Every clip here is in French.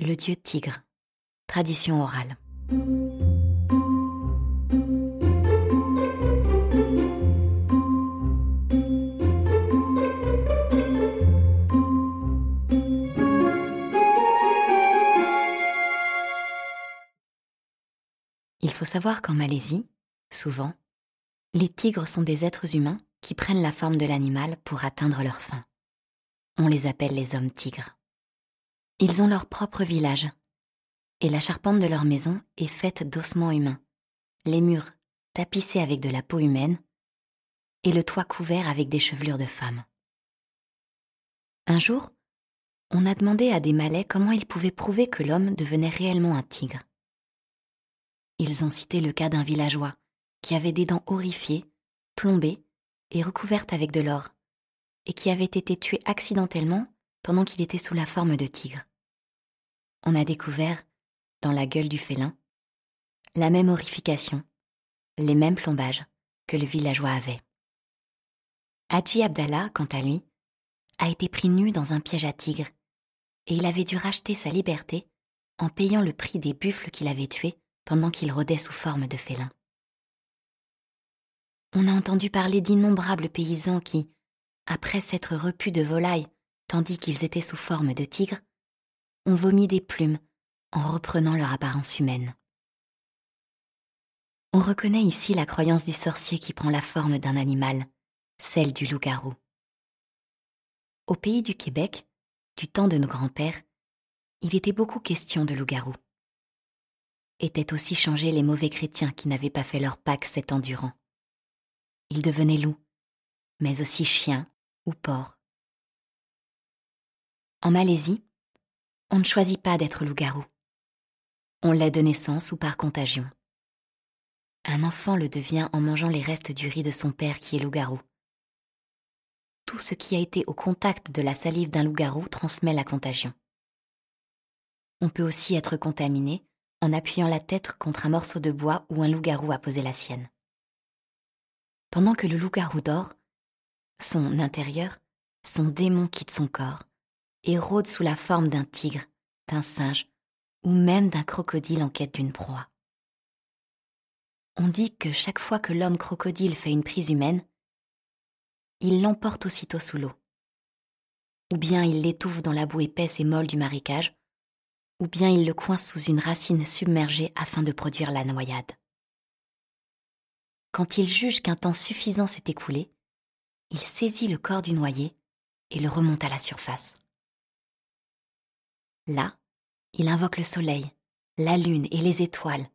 Le dieu tigre. Tradition orale. Il faut savoir qu'en Malaisie, souvent, les tigres sont des êtres humains qui prennent la forme de l'animal pour atteindre leur fin. On les appelle les hommes tigres. Ils ont leur propre village, et la charpente de leur maison est faite d'ossements humains, les murs tapissés avec de la peau humaine, et le toit couvert avec des chevelures de femmes. Un jour, on a demandé à des Malais comment ils pouvaient prouver que l'homme devenait réellement un tigre. Ils ont cité le cas d'un villageois qui avait des dents horrifiées, plombées et recouvertes avec de l'or, et qui avait été tué accidentellement pendant qu'il était sous la forme de tigre. On a découvert, dans la gueule du félin, la même horrification, les mêmes plombages que le villageois avait. Hadji Abdallah, quant à lui, a été pris nu dans un piège à tigre, et il avait dû racheter sa liberté en payant le prix des buffles qu'il avait tués pendant qu'il rôdait sous forme de félin. On a entendu parler d'innombrables paysans qui, après s'être repus de volailles tandis qu'ils étaient sous forme de tigres, ont vomi des plumes en reprenant leur apparence humaine. On reconnaît ici la croyance du sorcier qui prend la forme d'un animal, celle du loup-garou. Au pays du Québec, du temps de nos grands-pères, il était beaucoup question de loup-garou étaient aussi changés les mauvais chrétiens qui n'avaient pas fait leur Pâques sept ans durant. Ils devenaient loups, mais aussi chiens ou porcs. En Malaisie, on ne choisit pas d'être loup-garou. On l'est de naissance ou par contagion. Un enfant le devient en mangeant les restes du riz de son père qui est loup-garou. Tout ce qui a été au contact de la salive d'un loup-garou transmet la contagion. On peut aussi être contaminé en appuyant la tête contre un morceau de bois où un loup-garou a posé la sienne. Pendant que le loup-garou dort, son intérieur, son démon quitte son corps et rôde sous la forme d'un tigre, d'un singe ou même d'un crocodile en quête d'une proie. On dit que chaque fois que l'homme crocodile fait une prise humaine, il l'emporte aussitôt sous l'eau. Ou bien il l'étouffe dans la boue épaisse et molle du marécage, ou bien il le coince sous une racine submergée afin de produire la noyade. Quand il juge qu'un temps suffisant s'est écoulé, il saisit le corps du noyé et le remonte à la surface. Là, il invoque le soleil, la lune et les étoiles,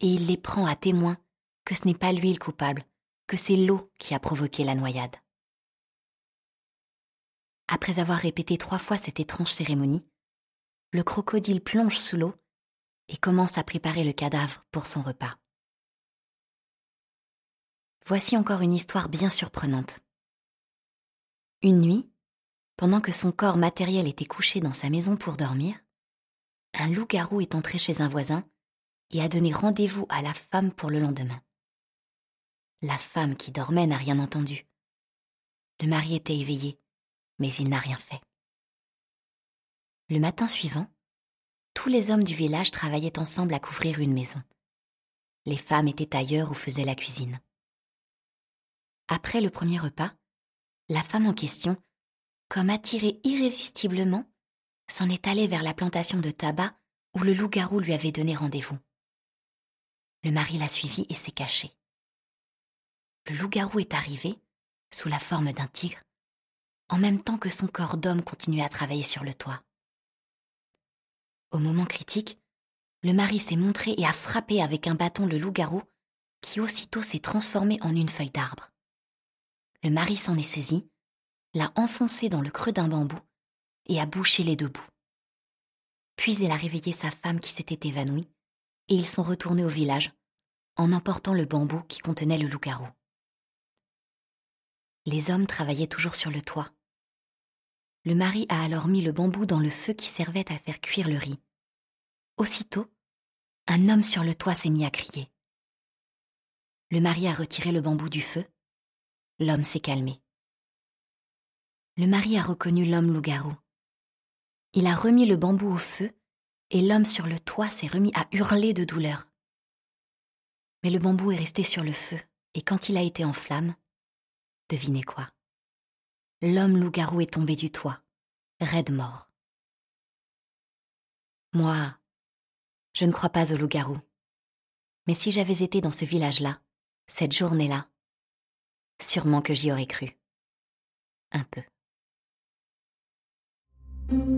et il les prend à témoin que ce n'est pas lui le coupable, que c'est l'eau qui a provoqué la noyade. Après avoir répété trois fois cette étrange cérémonie, le crocodile plonge sous l'eau et commence à préparer le cadavre pour son repas. Voici encore une histoire bien surprenante. Une nuit, pendant que son corps matériel était couché dans sa maison pour dormir, un loup-garou est entré chez un voisin et a donné rendez-vous à la femme pour le lendemain. La femme qui dormait n'a rien entendu. Le mari était éveillé, mais il n'a rien fait. Le matin suivant, tous les hommes du village travaillaient ensemble à couvrir une maison. Les femmes étaient ailleurs ou faisaient la cuisine. Après le premier repas, la femme en question, comme attirée irrésistiblement, s'en est allée vers la plantation de tabac où le loup-garou lui avait donné rendez-vous. Le mari l'a suivie et s'est caché. Le loup-garou est arrivé, sous la forme d'un tigre, en même temps que son corps d'homme continuait à travailler sur le toit. Au moment critique, le mari s'est montré et a frappé avec un bâton le loup-garou, qui aussitôt s'est transformé en une feuille d'arbre. Le mari s'en est saisi, l'a enfoncé dans le creux d'un bambou et a bouché les deux bouts. Puis il a réveillé sa femme qui s'était évanouie, et ils sont retournés au village, en emportant le bambou qui contenait le loup-garou. Les hommes travaillaient toujours sur le toit, le mari a alors mis le bambou dans le feu qui servait à faire cuire le riz. Aussitôt, un homme sur le toit s'est mis à crier. Le mari a retiré le bambou du feu. L'homme s'est calmé. Le mari a reconnu l'homme loup-garou. Il a remis le bambou au feu et l'homme sur le toit s'est remis à hurler de douleur. Mais le bambou est resté sur le feu, et quand il a été en flamme, devinez quoi? L'homme loup-garou est tombé du toit, raide mort. Moi, je ne crois pas au loup-garou. Mais si j'avais été dans ce village-là, cette journée-là, sûrement que j'y aurais cru. Un peu. thank you